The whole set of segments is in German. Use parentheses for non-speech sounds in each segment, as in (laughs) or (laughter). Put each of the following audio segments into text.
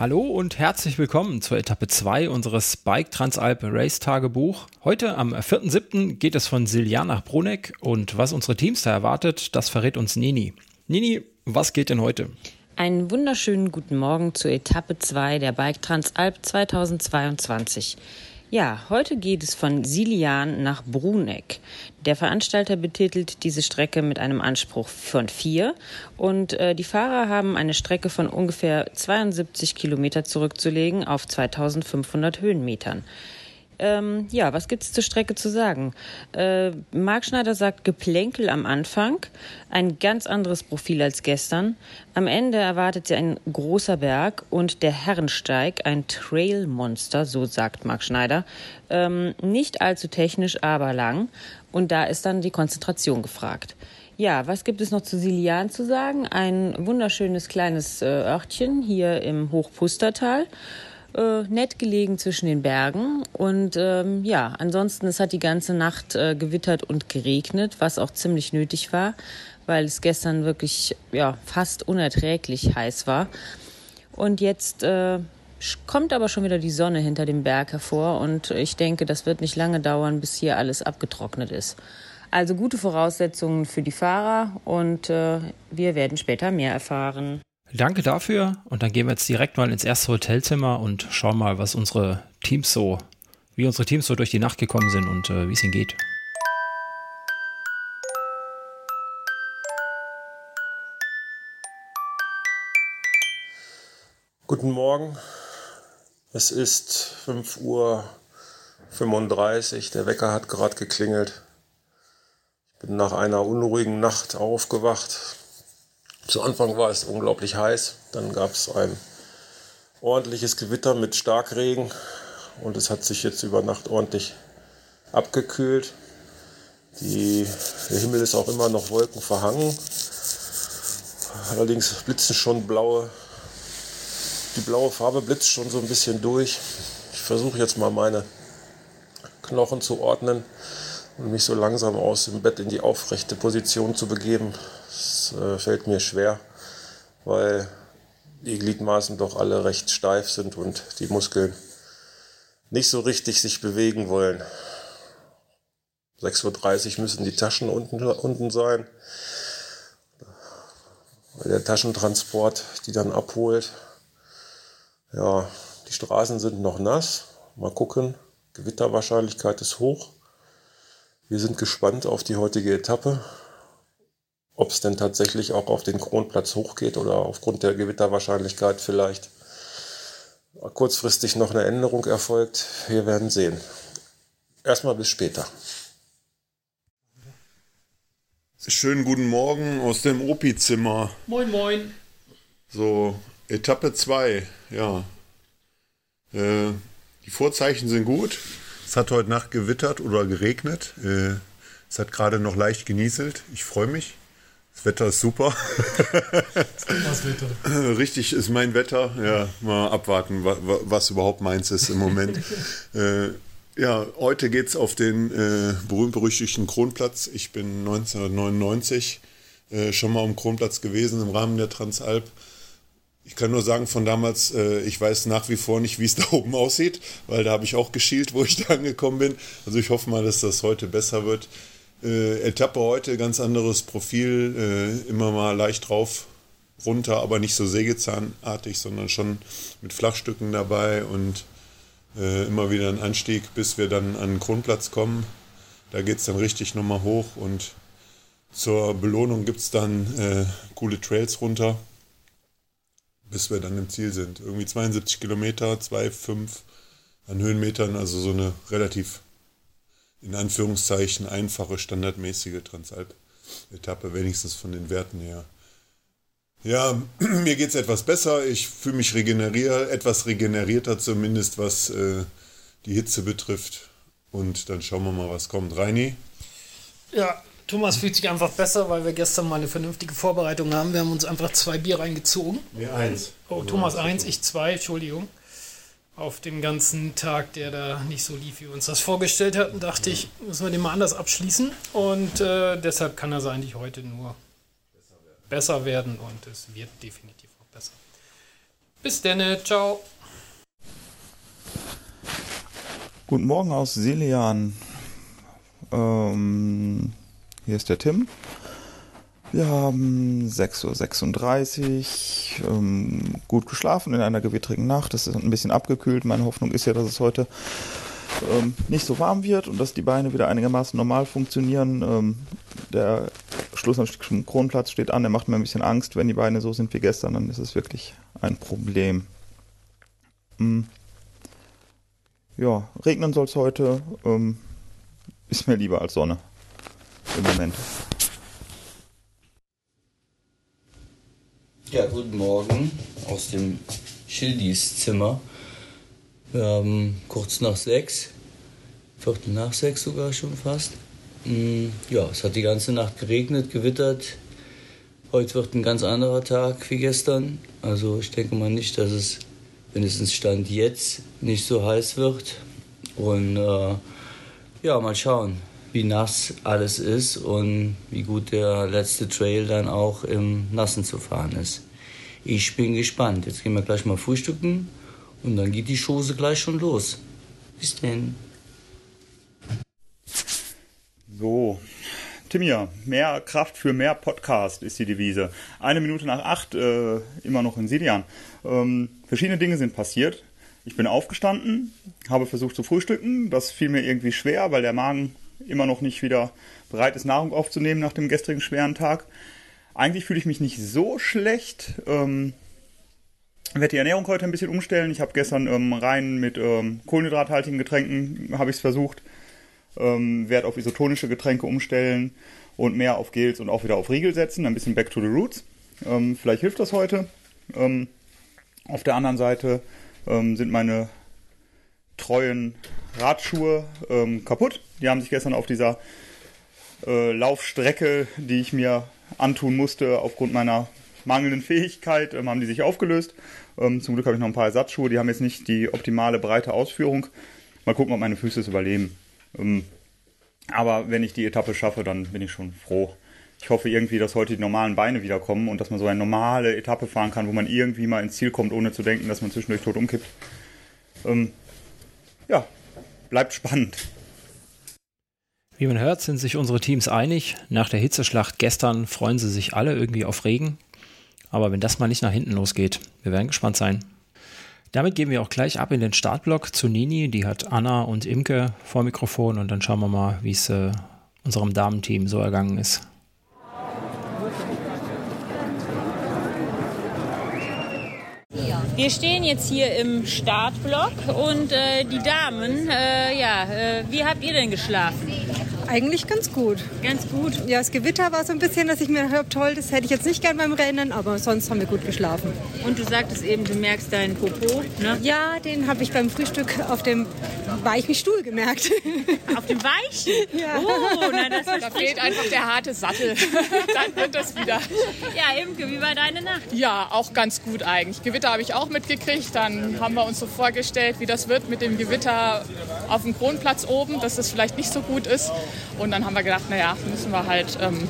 Hallo und herzlich willkommen zur Etappe 2 unseres Bike Transalp Race Tagebuch. Heute am 4.7. geht es von Siljan nach Bruneck und was unsere Teams da erwartet, das verrät uns Nini. Nini, was geht denn heute? Einen wunderschönen guten Morgen zur Etappe 2 der Bike Transalp 2022. Ja, heute geht es von Silian nach Bruneck. Der Veranstalter betitelt diese Strecke mit einem Anspruch von vier und äh, die Fahrer haben eine Strecke von ungefähr 72 Kilometer zurückzulegen auf 2500 Höhenmetern. Ähm, ja, was gibt es zur Strecke zu sagen? Äh, Marc Schneider sagt Geplänkel am Anfang, ein ganz anderes Profil als gestern. Am Ende erwartet sie ein großer Berg und der Herrensteig, ein Trailmonster, so sagt Marc Schneider. Ähm, nicht allzu technisch, aber lang. Und da ist dann die Konzentration gefragt. Ja, was gibt es noch zu Silian zu sagen? Ein wunderschönes kleines äh, Örtchen hier im Hochpustertal äh, nett gelegen zwischen den Bergen. Und ähm, ja, ansonsten, es hat die ganze Nacht äh, gewittert und geregnet, was auch ziemlich nötig war, weil es gestern wirklich ja, fast unerträglich heiß war. Und jetzt äh, kommt aber schon wieder die Sonne hinter dem Berg hervor und ich denke, das wird nicht lange dauern, bis hier alles abgetrocknet ist. Also gute Voraussetzungen für die Fahrer und äh, wir werden später mehr erfahren. Danke dafür. Und dann gehen wir jetzt direkt mal ins erste Hotelzimmer und schauen mal, was unsere Teams so, wie unsere Teams so durch die Nacht gekommen sind und äh, wie es ihnen geht. Guten Morgen. Es ist 5.35 Uhr. Der Wecker hat gerade geklingelt. Ich bin nach einer unruhigen Nacht aufgewacht, zu Anfang war es unglaublich heiß, dann gab es ein ordentliches Gewitter mit Starkregen und es hat sich jetzt über Nacht ordentlich abgekühlt. Die, der Himmel ist auch immer noch wolkenverhangen. Allerdings blitzen schon blaue, die blaue Farbe blitzt schon so ein bisschen durch. Ich versuche jetzt mal meine Knochen zu ordnen und mich so langsam aus dem Bett in die aufrechte Position zu begeben. Das äh, fällt mir schwer, weil die Gliedmaßen doch alle recht steif sind und die Muskeln nicht so richtig sich bewegen wollen. 6.30 Uhr müssen die Taschen unten, unten sein. Der Taschentransport die dann abholt. Ja, die Straßen sind noch nass. Mal gucken. Gewitterwahrscheinlichkeit ist hoch. Wir sind gespannt auf die heutige Etappe. Ob es denn tatsächlich auch auf den Kronplatz hochgeht oder aufgrund der Gewitterwahrscheinlichkeit vielleicht kurzfristig noch eine Änderung erfolgt. Wir werden sehen. Erstmal bis später. Schönen guten Morgen aus dem Opi-Zimmer. Moin, moin. So, Etappe 2, ja. Äh, die Vorzeichen sind gut. Es hat heute Nacht gewittert oder geregnet. Äh, es hat gerade noch leicht genieselt. Ich freue mich. Das Wetter ist super. das Wetter. (laughs) Richtig ist mein Wetter. Ja, mal abwarten, was überhaupt meins ist im Moment. (laughs) äh, ja, heute geht es auf den äh, berühmt-berüchtigten Kronplatz. Ich bin 1999 äh, schon mal am Kronplatz gewesen im Rahmen der Transalp. Ich kann nur sagen, von damals, äh, ich weiß nach wie vor nicht, wie es (laughs) da oben aussieht, weil da habe ich auch geschielt, wo ich da angekommen bin. Also ich hoffe mal, dass das heute besser wird. Äh, Etappe heute, ganz anderes Profil, äh, immer mal leicht drauf, runter, aber nicht so sägezahnartig, sondern schon mit Flachstücken dabei und äh, immer wieder ein Anstieg, bis wir dann an den Grundplatz kommen. Da geht es dann richtig nochmal hoch und zur Belohnung gibt es dann äh, coole Trails runter bis wir dann im Ziel sind. Irgendwie 72 Kilometer, 2,5 an Höhenmetern, also so eine relativ in Anführungszeichen einfache, standardmäßige Transalp-Etappe, wenigstens von den Werten her. Ja, (clears throat) mir geht es etwas besser. Ich fühle mich regeneriert, etwas regenerierter zumindest, was äh, die Hitze betrifft. Und dann schauen wir mal, was kommt. Reini? Ja, Thomas fühlt sich einfach besser, weil wir gestern mal eine vernünftige Vorbereitung haben. Wir haben uns einfach zwei Bier reingezogen. Nee, eins. Oh, Thomas eins, ich zwei, Entschuldigung. Auf dem ganzen Tag, der da nicht so lief, wie wir uns das vorgestellt hatten, dachte ich, müssen wir den mal anders abschließen. Und äh, deshalb kann er eigentlich heute nur besser werden. besser werden und es wird definitiv auch besser. Bis dann, ciao. Guten Morgen aus Silian. Ähm, hier ist der Tim. Wir haben 6.36 Uhr, ähm, gut geschlafen in einer gewittrigen Nacht. Es ist ein bisschen abgekühlt. Meine Hoffnung ist ja, dass es heute ähm, nicht so warm wird und dass die Beine wieder einigermaßen normal funktionieren. Ähm, der Schlussanstieg zum Kronplatz steht an. Der macht mir ein bisschen Angst. Wenn die Beine so sind wie gestern, dann ist es wirklich ein Problem. Hm. Ja, regnen soll es heute. Ähm, ist mir lieber als Sonne. Im Moment. Ja, guten Morgen aus dem Schildis Zimmer. Wir haben kurz nach sechs, Viertel nach sechs sogar schon fast. Mm, ja, es hat die ganze Nacht geregnet, gewittert. Heute wird ein ganz anderer Tag wie gestern. Also ich denke mal nicht, dass es mindestens Stand jetzt nicht so heiß wird. Und äh, ja, mal schauen, wie nass alles ist und wie gut der letzte Trail dann auch im Nassen zu fahren ist. Ich bin gespannt. Jetzt gehen wir gleich mal frühstücken und dann geht die Chose gleich schon los. Bis denn. So, Timia, mehr Kraft für mehr Podcast ist die Devise. Eine Minute nach acht, äh, immer noch in Silian. Ähm, verschiedene Dinge sind passiert. Ich bin aufgestanden, habe versucht zu frühstücken. Das fiel mir irgendwie schwer, weil der Magen immer noch nicht wieder bereit ist, Nahrung aufzunehmen nach dem gestrigen schweren Tag. Eigentlich fühle ich mich nicht so schlecht. Ähm, werde die Ernährung heute ein bisschen umstellen. Ich habe gestern ähm, rein mit ähm, kohlenhydrathaltigen Getränken habe ich es versucht. Ähm, werde auf isotonische Getränke umstellen und mehr auf Gels und auch wieder auf Riegel setzen. Ein bisschen back to the roots. Ähm, vielleicht hilft das heute. Ähm, auf der anderen Seite ähm, sind meine treuen Radschuhe ähm, kaputt. Die haben sich gestern auf dieser äh, Laufstrecke, die ich mir antun musste, aufgrund meiner mangelnden Fähigkeit, ähm, haben die sich aufgelöst. Ähm, zum Glück habe ich noch ein paar Ersatzschuhe, die haben jetzt nicht die optimale breite Ausführung. Mal gucken, ob meine Füße es überleben. Ähm, aber wenn ich die Etappe schaffe, dann bin ich schon froh. Ich hoffe irgendwie, dass heute die normalen Beine wiederkommen und dass man so eine normale Etappe fahren kann, wo man irgendwie mal ins Ziel kommt, ohne zu denken, dass man zwischendurch tot umkippt. Ähm, ja, bleibt spannend. Wie man hört, sind sich unsere Teams einig. Nach der Hitzeschlacht gestern freuen sie sich alle irgendwie auf Regen. Aber wenn das mal nicht nach hinten losgeht, wir werden gespannt sein. Damit gehen wir auch gleich ab in den Startblock zu Nini. Die hat Anna und Imke vor Mikrofon und dann schauen wir mal, wie es äh, unserem Damenteam so ergangen ist. Wir stehen jetzt hier im Startblock und äh, die Damen, äh, ja, äh, wie habt ihr denn geschlafen? Eigentlich ganz gut. Ganz gut. Ja, das Gewitter war so ein bisschen, dass ich mir dachte, toll, das hätte ich jetzt nicht gern beim Rennen, aber sonst haben wir gut geschlafen. Und du sagtest eben, du merkst deinen Popo, ne? Ja, den habe ich beim Frühstück auf dem weichen Stuhl gemerkt. (laughs) Auf dem Weichen? Ja. Oh, na, das Da fehlt einfach der harte Sattel. (laughs) Dann wird das wieder. Ja, Imke, wie war deine Nacht? Ja, auch ganz gut eigentlich. Gewitter habe ich auch mitgekriegt. Dann haben wir uns so vorgestellt, wie das wird mit dem Gewitter auf dem Kronplatz oben, dass das vielleicht nicht so gut ist. Und dann haben wir gedacht, naja, müssen wir halt ähm,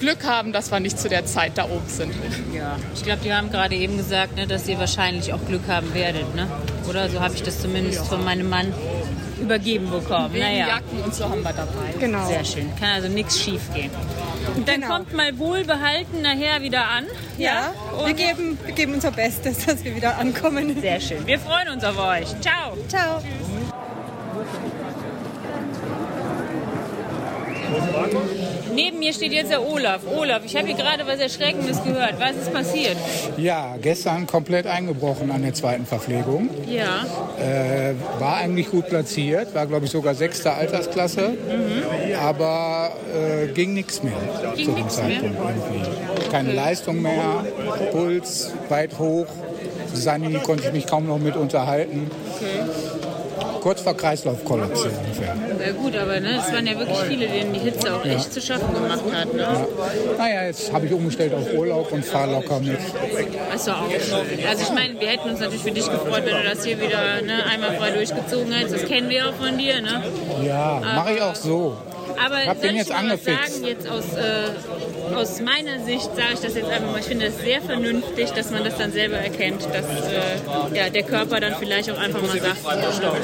Glück haben, dass wir nicht zu der Zeit da oben sind. Ja, ich glaube, die haben gerade eben gesagt, ne, dass ihr wahrscheinlich auch Glück haben werdet, ne? Oder so habe ich das zumindest von meinem Mann übergeben bekommen. Wegen naja. Jacken und so haben wir dabei. Genau. Sehr schön. Kann also nichts schief gehen. Und dann Genau. kommt mal wohlbehalten nachher wieder an. Ja, wir Und geben, wir geben unser Bestes, (laughs) dass wir wieder ankommen. sehr schön. Wir freuen uns auf euch. Ciao. Ciao. Neben mir steht jetzt der Olaf. Olaf, ich habe hier gerade was Erschreckendes gehört. Was ist passiert? Ja, gestern komplett eingebrochen an der zweiten Verpflegung. Ja. Äh, war eigentlich gut platziert, war glaube ich sogar sechste Altersklasse, aber äh, ging nichts mehr Mhm. Ging zu dem nix mehr? Zeitpunkt irgendwie. Keine Leistung mehr, Puls weit hoch. Sani konnte ich mich kaum noch mit unterhalten. Kurz vor Kreislaufkollaps so ungefähr. Na gut, aber ne, es waren ja wirklich viele, denen die Hitze auch echt zu schaffen gemacht hat. Ne? Naja, jetzt habe ich umgestellt auf Urlaub und fahre locker mit. Achso, auch schön. Also ich meine, wir hätten uns natürlich für dich gefreut, wenn du das hier wieder ne, einmal frei durchgezogen hättest. Das kennen wir auch von dir, ne? Ja, mache ich auch so. Aber Ich hab soll den ich jetzt angefixt. sagen, jetzt aus, äh, aus meiner Sicht sage ich das jetzt einfach mal. Ich finde es sehr vernünftig, dass man das dann selber erkennt, dass äh, ja, der Körper dann vielleicht auch einfach mal sagt, stopp.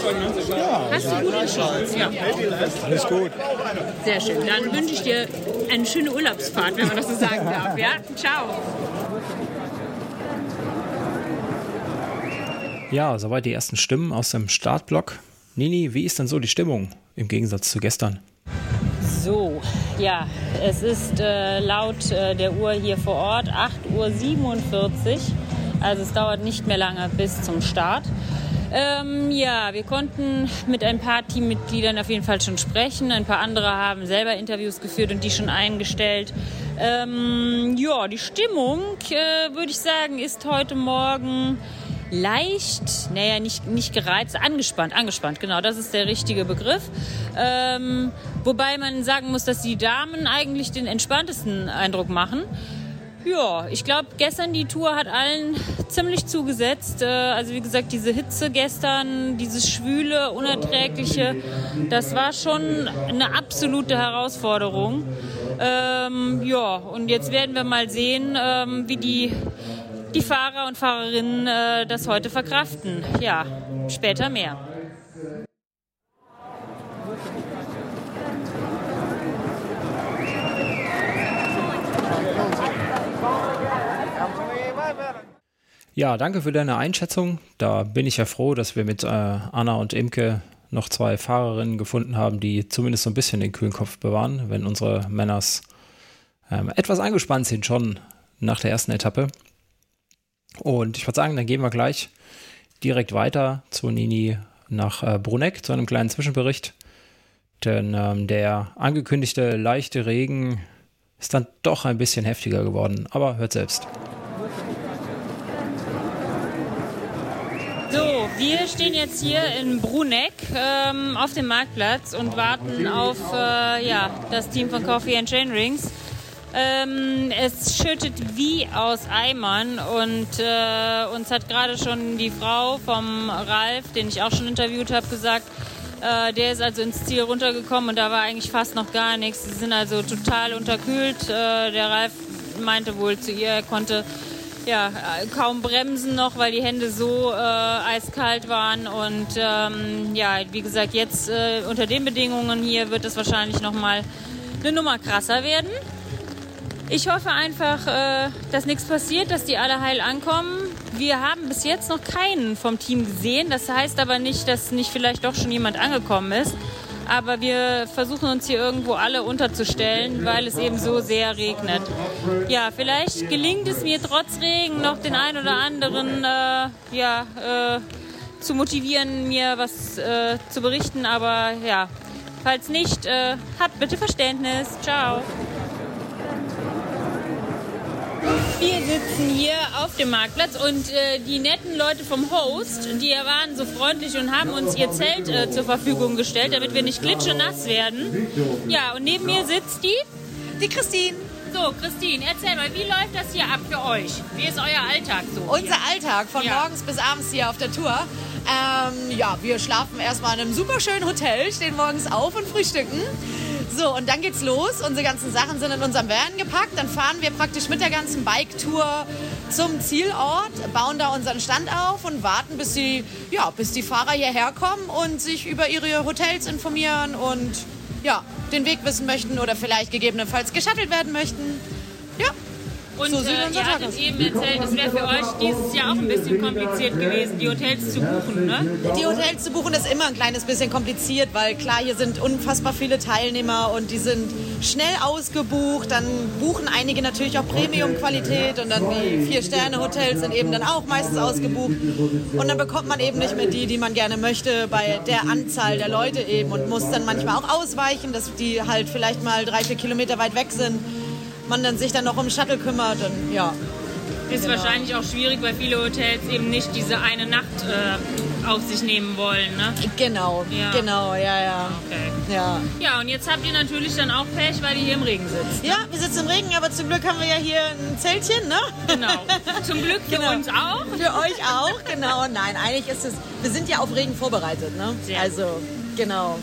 Hast du gut entschieden? Ja, Alles gut. sehr schön. Dann wünsche ich dir eine schöne Urlaubsfahrt, wenn man das so sagen darf. Ja, ciao. Ja, soweit die ersten Stimmen aus dem Startblock. Nini, wie ist denn so die Stimmung im Gegensatz zu gestern? So, ja, es ist äh, laut äh, der Uhr hier vor Ort 8.47 Uhr. Also es dauert nicht mehr lange bis zum Start. Ähm, ja, wir konnten mit ein paar Teammitgliedern auf jeden Fall schon sprechen. Ein paar andere haben selber Interviews geführt und die schon eingestellt. Ähm, ja, die Stimmung, äh, würde ich sagen, ist heute Morgen leicht, naja, nicht, nicht gereizt, angespannt, angespannt, genau, das ist der richtige Begriff. Ähm, wobei man sagen muss, dass die Damen eigentlich den entspanntesten Eindruck machen. Ja, ich glaube, gestern die Tour hat allen ziemlich zugesetzt. Äh, Also wie gesagt, diese Hitze gestern, dieses schwüle, unerträgliche, das war schon eine absolute Herausforderung. Ähm, ja, und jetzt werden wir mal sehen, ähm, wie die, die Fahrer und Fahrerinnen äh, das heute verkraften. Ja, später mehr. Ja, danke für deine Einschätzung. Da bin ich ja froh, dass wir mit äh, Anna und Imke noch zwei Fahrerinnen gefunden haben, die zumindest so ein bisschen den kühlen Kopf bewahren, wenn unsere Männers ähm, etwas angespannt sind schon nach der ersten Etappe. Und ich würde sagen, dann gehen wir gleich direkt weiter zu Nini nach äh, Bruneck zu einem kleinen Zwischenbericht. Denn ähm, der angekündigte leichte Regen ist dann doch ein bisschen heftiger geworden. Aber hört selbst. So, wir stehen jetzt hier in Bruneck ähm, auf dem Marktplatz und warten auf äh, ja, das Team von Coffee and Chain Rings. Ähm, es schüttet wie aus Eimern und äh, uns hat gerade schon die Frau vom Ralf, den ich auch schon interviewt habe, gesagt, äh, der ist also ins Ziel runtergekommen und da war eigentlich fast noch gar nichts. Sie sind also total unterkühlt. Äh, der Ralf meinte wohl zu ihr, er konnte ja, kaum bremsen noch, weil die Hände so äh, eiskalt waren. Und ähm, ja, wie gesagt, jetzt äh, unter den Bedingungen hier wird es wahrscheinlich nochmal eine Nummer krasser werden. Ich hoffe einfach, äh, dass nichts passiert, dass die alle heil ankommen. Wir haben bis jetzt noch keinen vom Team gesehen. Das heißt aber nicht, dass nicht vielleicht doch schon jemand angekommen ist. Aber wir versuchen uns hier irgendwo alle unterzustellen, weil es eben so sehr regnet. Ja, vielleicht gelingt es mir trotz Regen noch den einen oder anderen äh, ja, äh, zu motivieren, mir was äh, zu berichten. Aber ja, falls nicht, äh, habt bitte Verständnis. Ciao. Wir sitzen hier auf dem Marktplatz und äh, die netten Leute vom Host, die waren so freundlich und haben uns ihr Zelt äh, zur Verfügung gestellt, damit wir nicht klitschenass werden. Ja, und neben mir sitzt die, die Christine. So, Christine, erzähl mal, wie läuft das hier ab für euch? Wie ist euer Alltag so? Unser Alltag von Ja. morgens bis abends hier auf der Tour. Ähm, ja, wir schlafen erstmal in einem super schönen Hotel, stehen morgens auf und frühstücken. So, und dann geht's los. Unsere ganzen Sachen sind in unserem Van gepackt. Dann fahren wir praktisch mit der ganzen Bike-Tour zum Zielort, bauen da unseren Stand auf und warten, bis die, ja, bis die Fahrer hierher kommen und sich über ihre Hotels informieren und ja, den Weg wissen möchten oder vielleicht gegebenenfalls geschattelt werden möchten. Ja. Und so äh, ihr hattet eben erzählt, es wäre für euch dieses Jahr auch ein bisschen kompliziert gewesen, die Hotels zu buchen, ne? Die Hotels zu buchen ist immer ein kleines bisschen kompliziert, weil klar, hier sind unfassbar viele Teilnehmer und die sind schnell ausgebucht. Dann buchen einige natürlich auch Premium-Qualität und dann die Vier-Sterne-Hotels sind eben dann auch meistens ausgebucht. Und dann bekommt man eben nicht mehr die, die man gerne möchte bei der Anzahl der Leute eben und muss dann manchmal auch ausweichen, dass die halt vielleicht mal drei, vier Kilometer weit weg sind. Man dann sich dann noch um Shuttle kümmert und ja. Ist Genau. wahrscheinlich auch schwierig, weil viele Hotels eben nicht diese eine Nacht äh, auf sich nehmen wollen, ne? Genau, Ja. genau, ja, ja. Okay. Ja. Ja, und jetzt habt ihr natürlich dann auch Pech, weil ihr hier im Regen sitzt. Ja, wir sitzen im Regen, aber zum Glück haben wir ja hier ein Zeltchen, ne? Genau. (laughs) Zum Glück für Genau. uns auch. Für euch auch, genau. Nein, eigentlich ist es, wir sind ja auf Regen vorbereitet, ne? Sehr. Also, genau.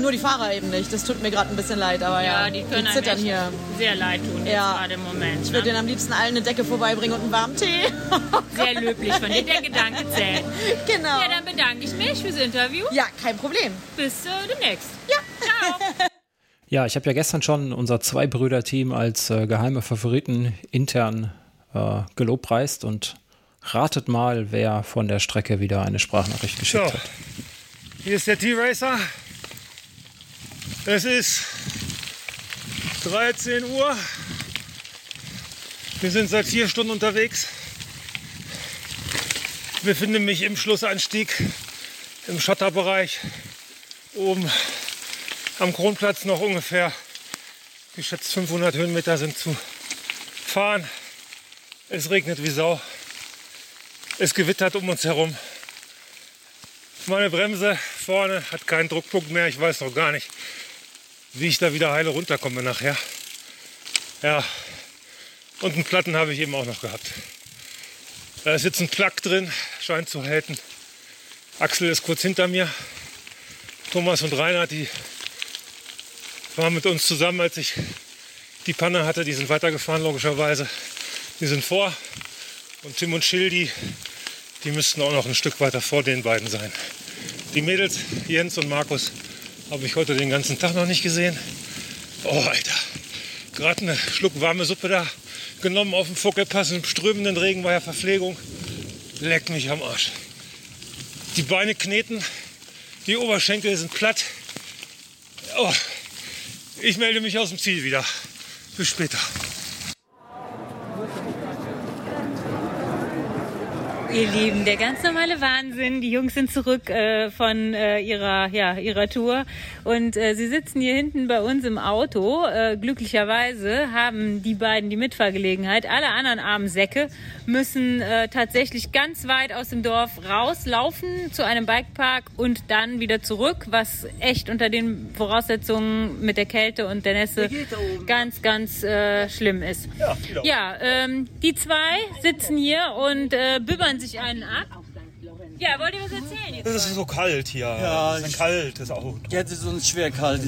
Nur die Fahrer eben nicht. Das tut mir gerade ein bisschen leid, aber ja, Ja, die können einem zittern hier. sehr leid tun, Ja. gerade im Moment. Ich würde ne? denen am liebsten allen eine Decke vorbeibringen und einen warmen Tee. (laughs) Sehr löblich von dir, der Gedanke zählt. (laughs) Genau. Ja, dann bedanke ich mich fürs Interview. Ja, kein Problem. Bis äh, demnächst. Ja. Ciao. (laughs) Ja, ich habe ja gestern schon unser Zwei-Brüder-Team als äh, geheime Favoriten intern äh, gelobpreist und ratet mal, wer von der Strecke wieder eine Sprachnachricht geschickt So. hat. Hier ist der T-Racer. Es ist 13 Uhr. Wir sind seit vier Stunden unterwegs. Ich befinde mich im Schlussanstieg im Schotterbereich. Oben am Kronplatz noch ungefähr geschätzt 500 Höhenmeter sind zu fahren. Es regnet wie Sau. Es gewittert um uns herum. Meine Bremse vorne hat keinen Druckpunkt mehr. Ich weiß noch gar nicht, wie ich da wieder heile runterkomme nachher. Ja, und einen Platten habe ich eben auch noch gehabt. Da ist jetzt ein Plug drin, scheint zu halten. Axel ist kurz hinter mir. Thomas und Reinhard, die waren mit uns zusammen, als ich die Panne hatte. Die sind weitergefahren, logischerweise. Die sind vor. Und Tim und Schildi, die müssten auch noch ein Stück weiter vor den beiden sein. Die Mädels, Jens und Markus, habe ich heute den ganzen Tag noch nicht gesehen. Oh, Alter. Gerade eine Schluck warme Suppe da genommen auf dem Fuckelpass im strömenden Regen bei der Verpflegung. Leck mich am Arsch. Die Beine kneten, die Oberschenkel sind platt. Oh, ich melde mich aus dem Ziel wieder. Bis später. Ihr Lieben, der ganz normale Wahnsinn. Die Jungs sind zurück äh, von äh, ihrer, ja, ihrer Tour und äh, sie sitzen hier hinten bei uns im Auto. Äh, glücklicherweise haben die beiden die Mitfahrgelegenheit. Alle anderen armen Säcke müssen äh, tatsächlich ganz weit aus dem Dorf rauslaufen zu einem Bikepark und dann wieder zurück, was echt unter den Voraussetzungen mit der Kälte und der Nässe ganz, ganz äh, schlimm ist. Ja, ähm, die zwei sitzen hier und äh, bibbern sich einen ab. Ja, wollt ihr was erzählen jetzt? Es ist so kalt hier. Ja, es ist ein kaltes Auto. Jetzt ist uns schwer kalt.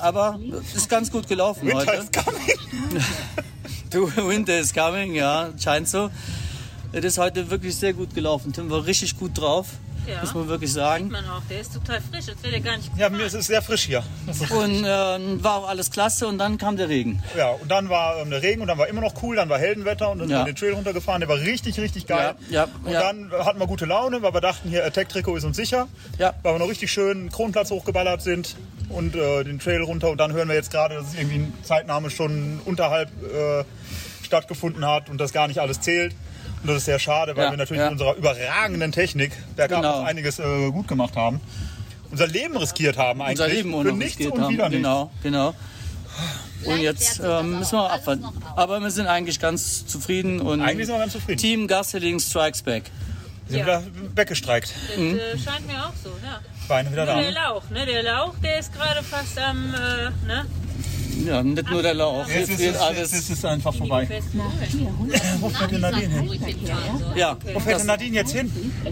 Aber ist ganz gut gelaufen Winter heute. is coming. (laughs) du, Winter is coming, ja, scheint so. Es ist heute wirklich sehr gut gelaufen. Tim war richtig gut drauf, Ja. muss man wirklich Sieht sagen. man auch, der ist total frisch, als wäre der gar nicht Ja, mir ist es sehr frisch hier. (laughs) Und ähm, war auch alles klasse und dann kam der Regen. Ja, und dann war ähm, der Regen und dann war immer noch cool, dann war Heldenwetter und dann Ja. sind wir den Trail runtergefahren, der war richtig, richtig geil. Ja, ja, und ja. dann hatten wir gute Laune, weil wir dachten, hier Attack-Trikot ist uns sicher. Ja. Weil wir noch richtig schön den Kronplatz hochgeballert sind und äh, den Trail runter und dann hören wir jetzt gerade, dass es irgendwie eine Zeitnahme schon unterhalb äh, stattgefunden hat und das gar nicht alles zählt. Und das ist sehr schade, weil Ja, wir natürlich ja. mit unserer überragenden Technik bergab Genau. noch einiges äh, gut gemacht haben. Unser Leben riskiert haben eigentlich. Unser Leben Für nichts riskiert und haben. wieder nichts. Genau, genau. Und jetzt ähm, müssen wir abwarten. Aber wir sind eigentlich ganz zufrieden. Und Eigentlich sind wir ganz zufrieden. Team Gasseling Strikes Back. Wir sind wieder weggestreikt. Das Mhm. äh, scheint mir auch so, ja. Beine wieder Nur da. der Lauch, ne? Der Lauch, der ist gerade fast am, äh, ne? Ja, nicht nur der Lauch. Jetzt ist, wird es, alles. jetzt ist es einfach vorbei. Wo fährt denn Nadine hin? Ja, Wo fährt denn Nadine jetzt hin?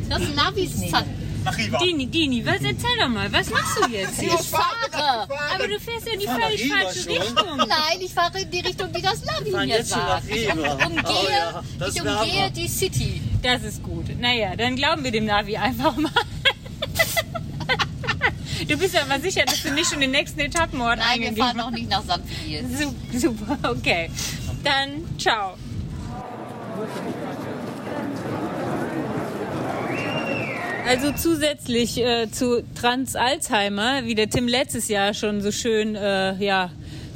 Das Navi ist zack. Nach Riva. Dini, Dini, was erzähl doch mal, was machst du jetzt? Ich fahre. Aber du fährst ja in die völlig falsche schon. Richtung. Nein, ich fahre in die Richtung, die das Navi mir jetzt sagt. Ich umgehe, Oh ja, ich umgehe die City. Das ist gut. Naja, dann glauben wir dem Navi einfach mal. Du bist ja mal sicher, dass du nicht schon den nächsten Etappenort Nein, wir fahren noch nicht nach St. Viel. Su- Super, okay. Dann ciao. Also zusätzlich äh, zu Trans-Alzheimer, wie der Tim letztes Jahr schon so schön äh, ja,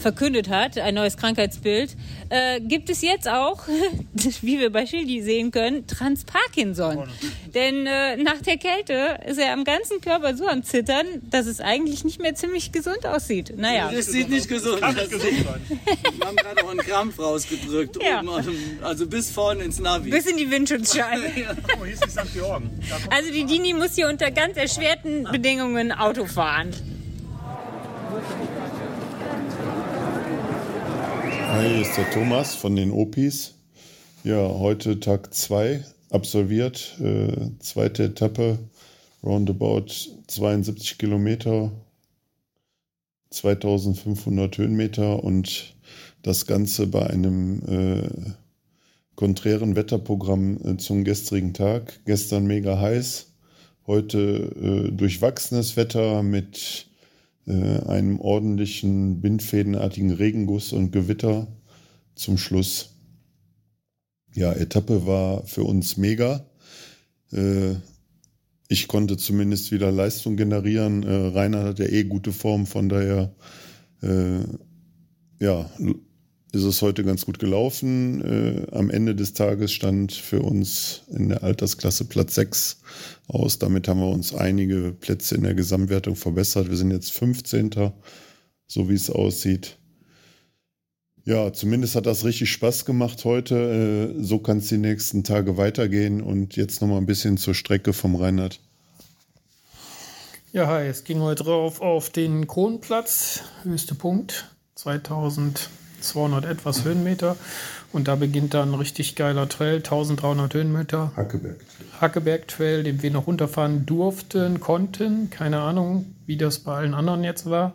verkündet hat, ein neues Krankheitsbild, äh, gibt es jetzt auch, (laughs) wie wir bei Schildi sehen können, Trans-Parkinson. Denn äh, nach der Kälte ist er am ganzen Körper so am Zittern, dass es eigentlich nicht mehr ziemlich gesund aussieht. Naja. Das sieht nicht gesund aus. (laughs) Wir haben gerade auch einen Krampf rausgedrückt, Ja. dem, also bis vorne ins Navi. Bis in die Windschutzscheibe. (laughs) Oh, hier ist die St. Georgen. Da kommt Also die Dini muss hier unter ganz erschwerten Bedingungen Auto fahren. Hi, hier ist der Thomas von den Opis. Ja, heute Tag 2 absolviert. Äh, zweite Etappe, roundabout 72 Kilometer. 2500 Höhenmeter und das Ganze bei einem äh, konträren Wetterprogramm äh, zum gestrigen Tag. Gestern mega heiß, heute äh, durchwachsenes Wetter mit äh, einem ordentlichen bindfädenartigen Regenguss und Gewitter zum Schluss. Ja, Etappe war für uns mega. Äh, ich konnte zumindest wieder Leistung generieren. Äh, Rainer hat ja eh gute Form, von daher äh, ja, ist es heute ganz gut gelaufen. Äh, am Ende des Tages stand für uns in der Altersklasse Platz 6 aus. Damit haben wir uns einige Plätze in der Gesamtwertung verbessert. Wir sind jetzt 15. so wie es aussieht. Ja, zumindest hat das richtig Spaß gemacht heute. Äh, so kann es die nächsten Tage weitergehen. Und jetzt nochmal ein bisschen zur Strecke vom Reinhard. Ja, hi, es ging heute drauf auf den Kronplatz, höchste Punkt, 2200 etwas Höhenmeter. Und da beginnt dann ein richtig geiler Trail, 1300 Höhenmeter. Hackeberg. Hackeberg Trail, den wir noch runterfahren durften, konnten. Keine Ahnung, wie das bei allen anderen jetzt war.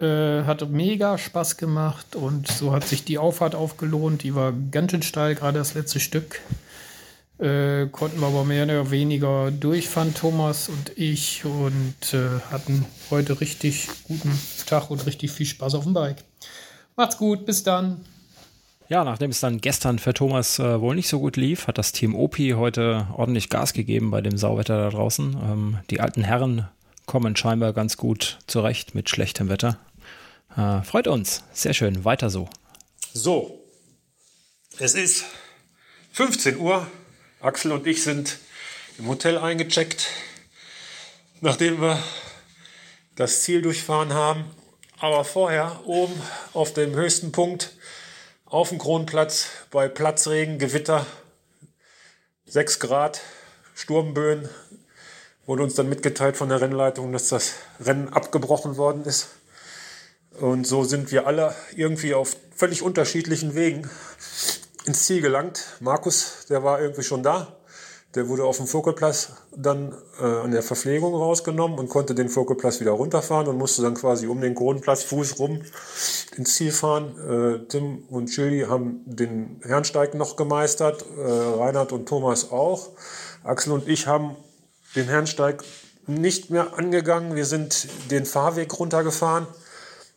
Äh, hat mega Spaß gemacht und so hat sich die Auffahrt aufgelohnt. Die war ganz schön steil, gerade das letzte Stück. Äh, konnten wir aber mehr oder weniger durchfahren, Thomas und ich, und äh, hatten heute richtig guten Tag und richtig viel Spaß auf dem Bike. Macht's gut, bis dann. Ja, nachdem es dann gestern für Thomas äh, wohl nicht so gut lief, hat das Team Opi heute ordentlich Gas gegeben bei dem Sauwetter da draußen. Ähm, die alten Herren kommen scheinbar ganz gut zurecht mit schlechtem Wetter. Äh, freut uns. Sehr schön. Weiter so. So, es ist 15 Uhr. Axel und ich sind im Hotel eingecheckt, nachdem wir das Ziel durchfahren haben. Aber vorher oben auf dem höchsten Punkt auf dem Kronplatz bei Platzregen, Gewitter, 6 Grad, Sturmböen, wurde uns dann mitgeteilt von der Rennleitung, dass das Rennen abgebrochen worden ist. Und so sind wir alle irgendwie auf völlig unterschiedlichen Wegen ins Ziel gelangt. Markus, der war irgendwie schon da. Der wurde auf dem Vogelplatz dann äh, an der Verpflegung rausgenommen und konnte den Vogelplatz wieder runterfahren und musste dann quasi um den Kronplatz Fuß rum ins Ziel fahren. Äh, Tim und Chili haben den Herrensteig noch gemeistert, äh, Reinhard und Thomas auch. Axel und ich haben den Herrensteig nicht mehr angegangen. Wir sind den Fahrweg runtergefahren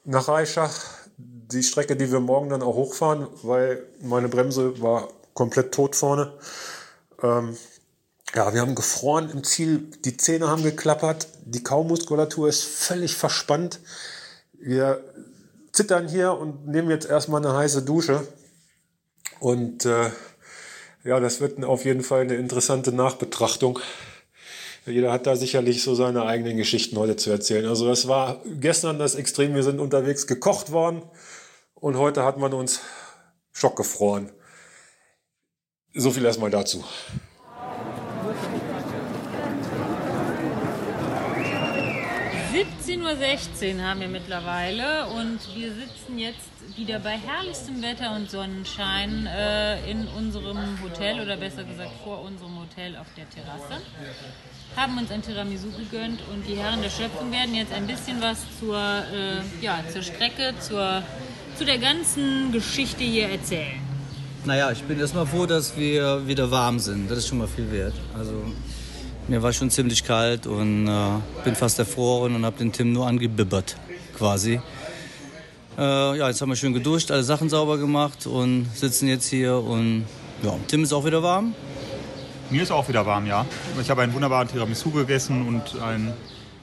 nach Reichach. Die Strecke, die wir morgen dann auch hochfahren, weil meine Bremse war komplett tot vorne. Ähm, ja, wir haben gefroren im Ziel, die Zähne haben geklappert, die Kaumuskulatur ist völlig verspannt. Wir zittern hier und nehmen jetzt erstmal eine heiße Dusche. Und äh, ja, das wird auf jeden Fall eine interessante Nachbetrachtung. Jeder hat da sicherlich so seine eigenen Geschichten heute zu erzählen. Also das war gestern das Extrem, wir sind unterwegs gekocht worden und heute hat man uns schockgefroren. So viel erstmal dazu. 17.16 Uhr haben wir mittlerweile und wir sitzen jetzt wieder bei herrlichstem Wetter und Sonnenschein äh, in unserem Hotel oder besser gesagt vor unserem Hotel auf der Terrasse. Haben uns ein Tiramisu gegönnt und die Herren der Schöpfung werden jetzt ein bisschen was zur, äh, ja, zur Strecke, zur, zu der ganzen Geschichte hier erzählen. Naja, ich bin erstmal froh, dass wir wieder warm sind. Das ist schon mal viel wert. Also mir war schon ziemlich kalt und äh, bin fast erfroren und habe den Tim nur angebibbert, quasi. Äh, ja, jetzt haben wir schön geduscht, alle Sachen sauber gemacht und sitzen jetzt hier und ja, Tim ist auch wieder warm. Mir ist auch wieder warm, ja. Ich habe einen wunderbaren Tiramisu gegessen und einen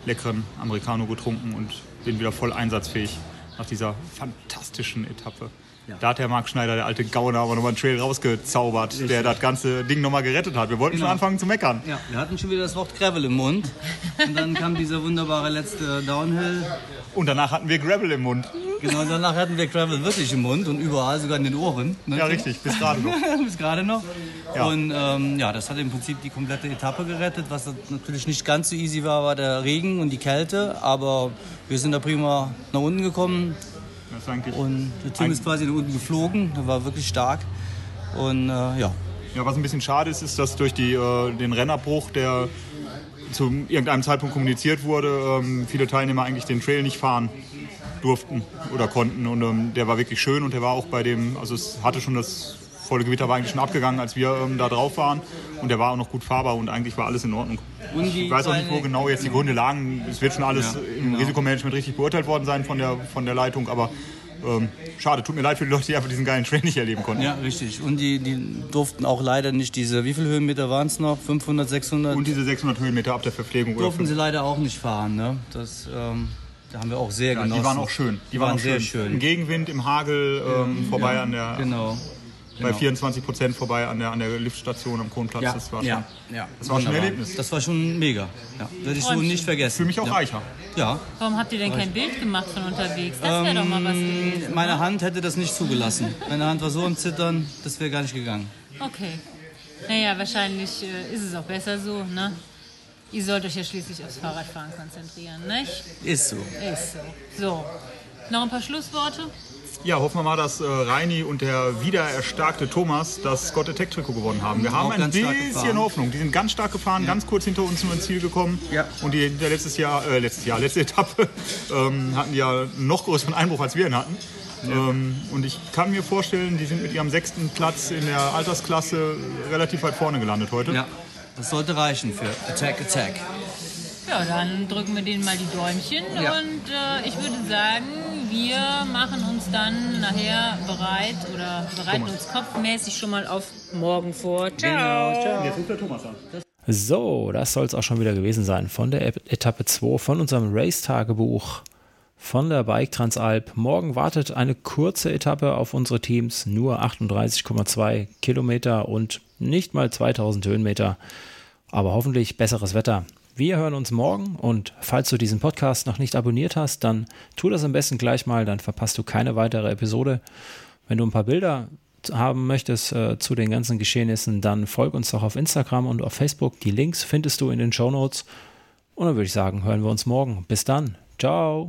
leckeren Americano getrunken und bin wieder voll einsatzfähig nach dieser fantastischen Etappe. Ja. Da hat der Marc Schneider, der alte Gauner, aber nochmal einen Trail rausgezaubert, Richtig. der das ganze Ding nochmal gerettet hat. Wir wollten schon Genau. anfangen zu meckern. Ja, wir hatten schon wieder das Wort Gravel im Mund. Und dann kam dieser wunderbare letzte Downhill. Und danach hatten wir Gravel im Mund. Genau, danach hatten wir Gravel wirklich im Mund und überall, sogar in den Ohren. ne? Ja, richtig, bis gerade noch. (laughs) bis gerade noch. Ja. Und ähm, ja, das hat im Prinzip die komplette Etappe gerettet. Was natürlich nicht ganz so easy war, war der Regen und die Kälte. Aber wir sind da prima nach unten gekommen. Und der Tim ist quasi nach unten geflogen. Der war wirklich stark. Und äh, ja, Ja, was ein bisschen schade ist, ist, dass durch die, äh, den Rennabbruch, der zu irgendeinem Zeitpunkt kommuniziert wurde, ähm, viele Teilnehmer eigentlich den Trail nicht fahren durften oder konnten. Und ähm, der war wirklich schön und der war auch bei dem, also es hatte schon das volle Gewitter war eigentlich schon abgegangen, als wir ähm, da drauf waren. Und der war auch noch gut fahrbar und eigentlich war alles in Ordnung. ich weiß auch nicht, wo genau jetzt die Gründe lagen. Es wird schon alles Ja, im genau. Risikomanagement richtig beurteilt worden sein von der, von der Leitung, aber ähm, schade, tut mir leid für die Leute, die einfach diesen geilen Trail nicht erleben konnten. Ja, richtig. Und die, die durften auch leider nicht diese, wie viele Höhenmeter waren es noch? 500, 600? Und diese 600 Höhenmeter ab der Verpflegung. oder durften fünf- sie leider auch nicht fahren. Ne? Das, ähm, da haben wir auch sehr Ja, genossen. die waren auch schön. Die, waren, auch sehr schön. Im schön. Gegenwind, im Hagel, ähm, vorbei ja, an der. genau. Bei Genau. 24 Prozent vorbei an der, an der Liftstation am Kronplatz. Ja, das war schon, ja, ja. Das war schon ein. Erlebnis. Das war schon mega. Ja, werde ich so nicht vergessen. Für mich auch ja. reicher. Ja. Warum habt ihr denn kein Bild gemacht von unterwegs? Das wäre doch mal was Ähm, gewesen. meine ne? Hand hätte das nicht zugelassen. Meine Hand war so am Zittern, das wäre gar nicht gegangen. Okay. Naja, wahrscheinlich äh, ist es auch besser so, ne? Ihr sollt euch ja schließlich aufs Fahrradfahren konzentrieren, nicht? Ist so. Ist so. So. Noch ein paar Schlussworte? Ja, hoffen wir mal, dass äh, Reini und der wiedererstarkte Thomas das Scott Attack Trikot gewonnen haben. Wir haben ein bisschen. Hoffnung. Die sind ganz stark gefahren, ganz kurz hinter uns nur ins Ziel gekommen. Und die, der letztes Jahr, äh, letztes Jahr, letzte Etappe (laughs) ähm, hatten die ja einen noch größeren Einbruch, als wir ihn hatten. Ähm, und ich kann mir vorstellen, die sind mit ihrem sechsten Platz in der Altersklasse relativ weit vorne gelandet heute. Ja, das sollte reichen für Attack, Attack. Ja, dann drücken wir denen mal die Däumchen Ja. und äh, ich würde sagen, wir machen uns dann nachher bereit oder bereiten Thomas. uns kopfmäßig schon mal auf morgen vor. Genau, Ciao. Jetzt ruft der Thomas an. So, das soll es auch schon wieder gewesen sein von der Etappe 2 von unserem Race-Tagebuch von der Bike Transalp. Morgen wartet eine kurze Etappe auf unsere Teams, nur 38,2 Kilometer und nicht mal 2000 Höhenmeter, aber hoffentlich besseres Wetter. Wir hören uns morgen und falls du diesen Podcast noch nicht abonniert hast, dann tu das am besten gleich mal, dann verpasst du keine weitere Episode. Wenn du ein paar Bilder haben möchtest äh, zu den ganzen Geschehnissen, dann folg uns doch auf Instagram und auf Facebook. Die Links findest du in den Show Notes. Und dann würde ich sagen, hören wir uns morgen. Bis dann. Ciao.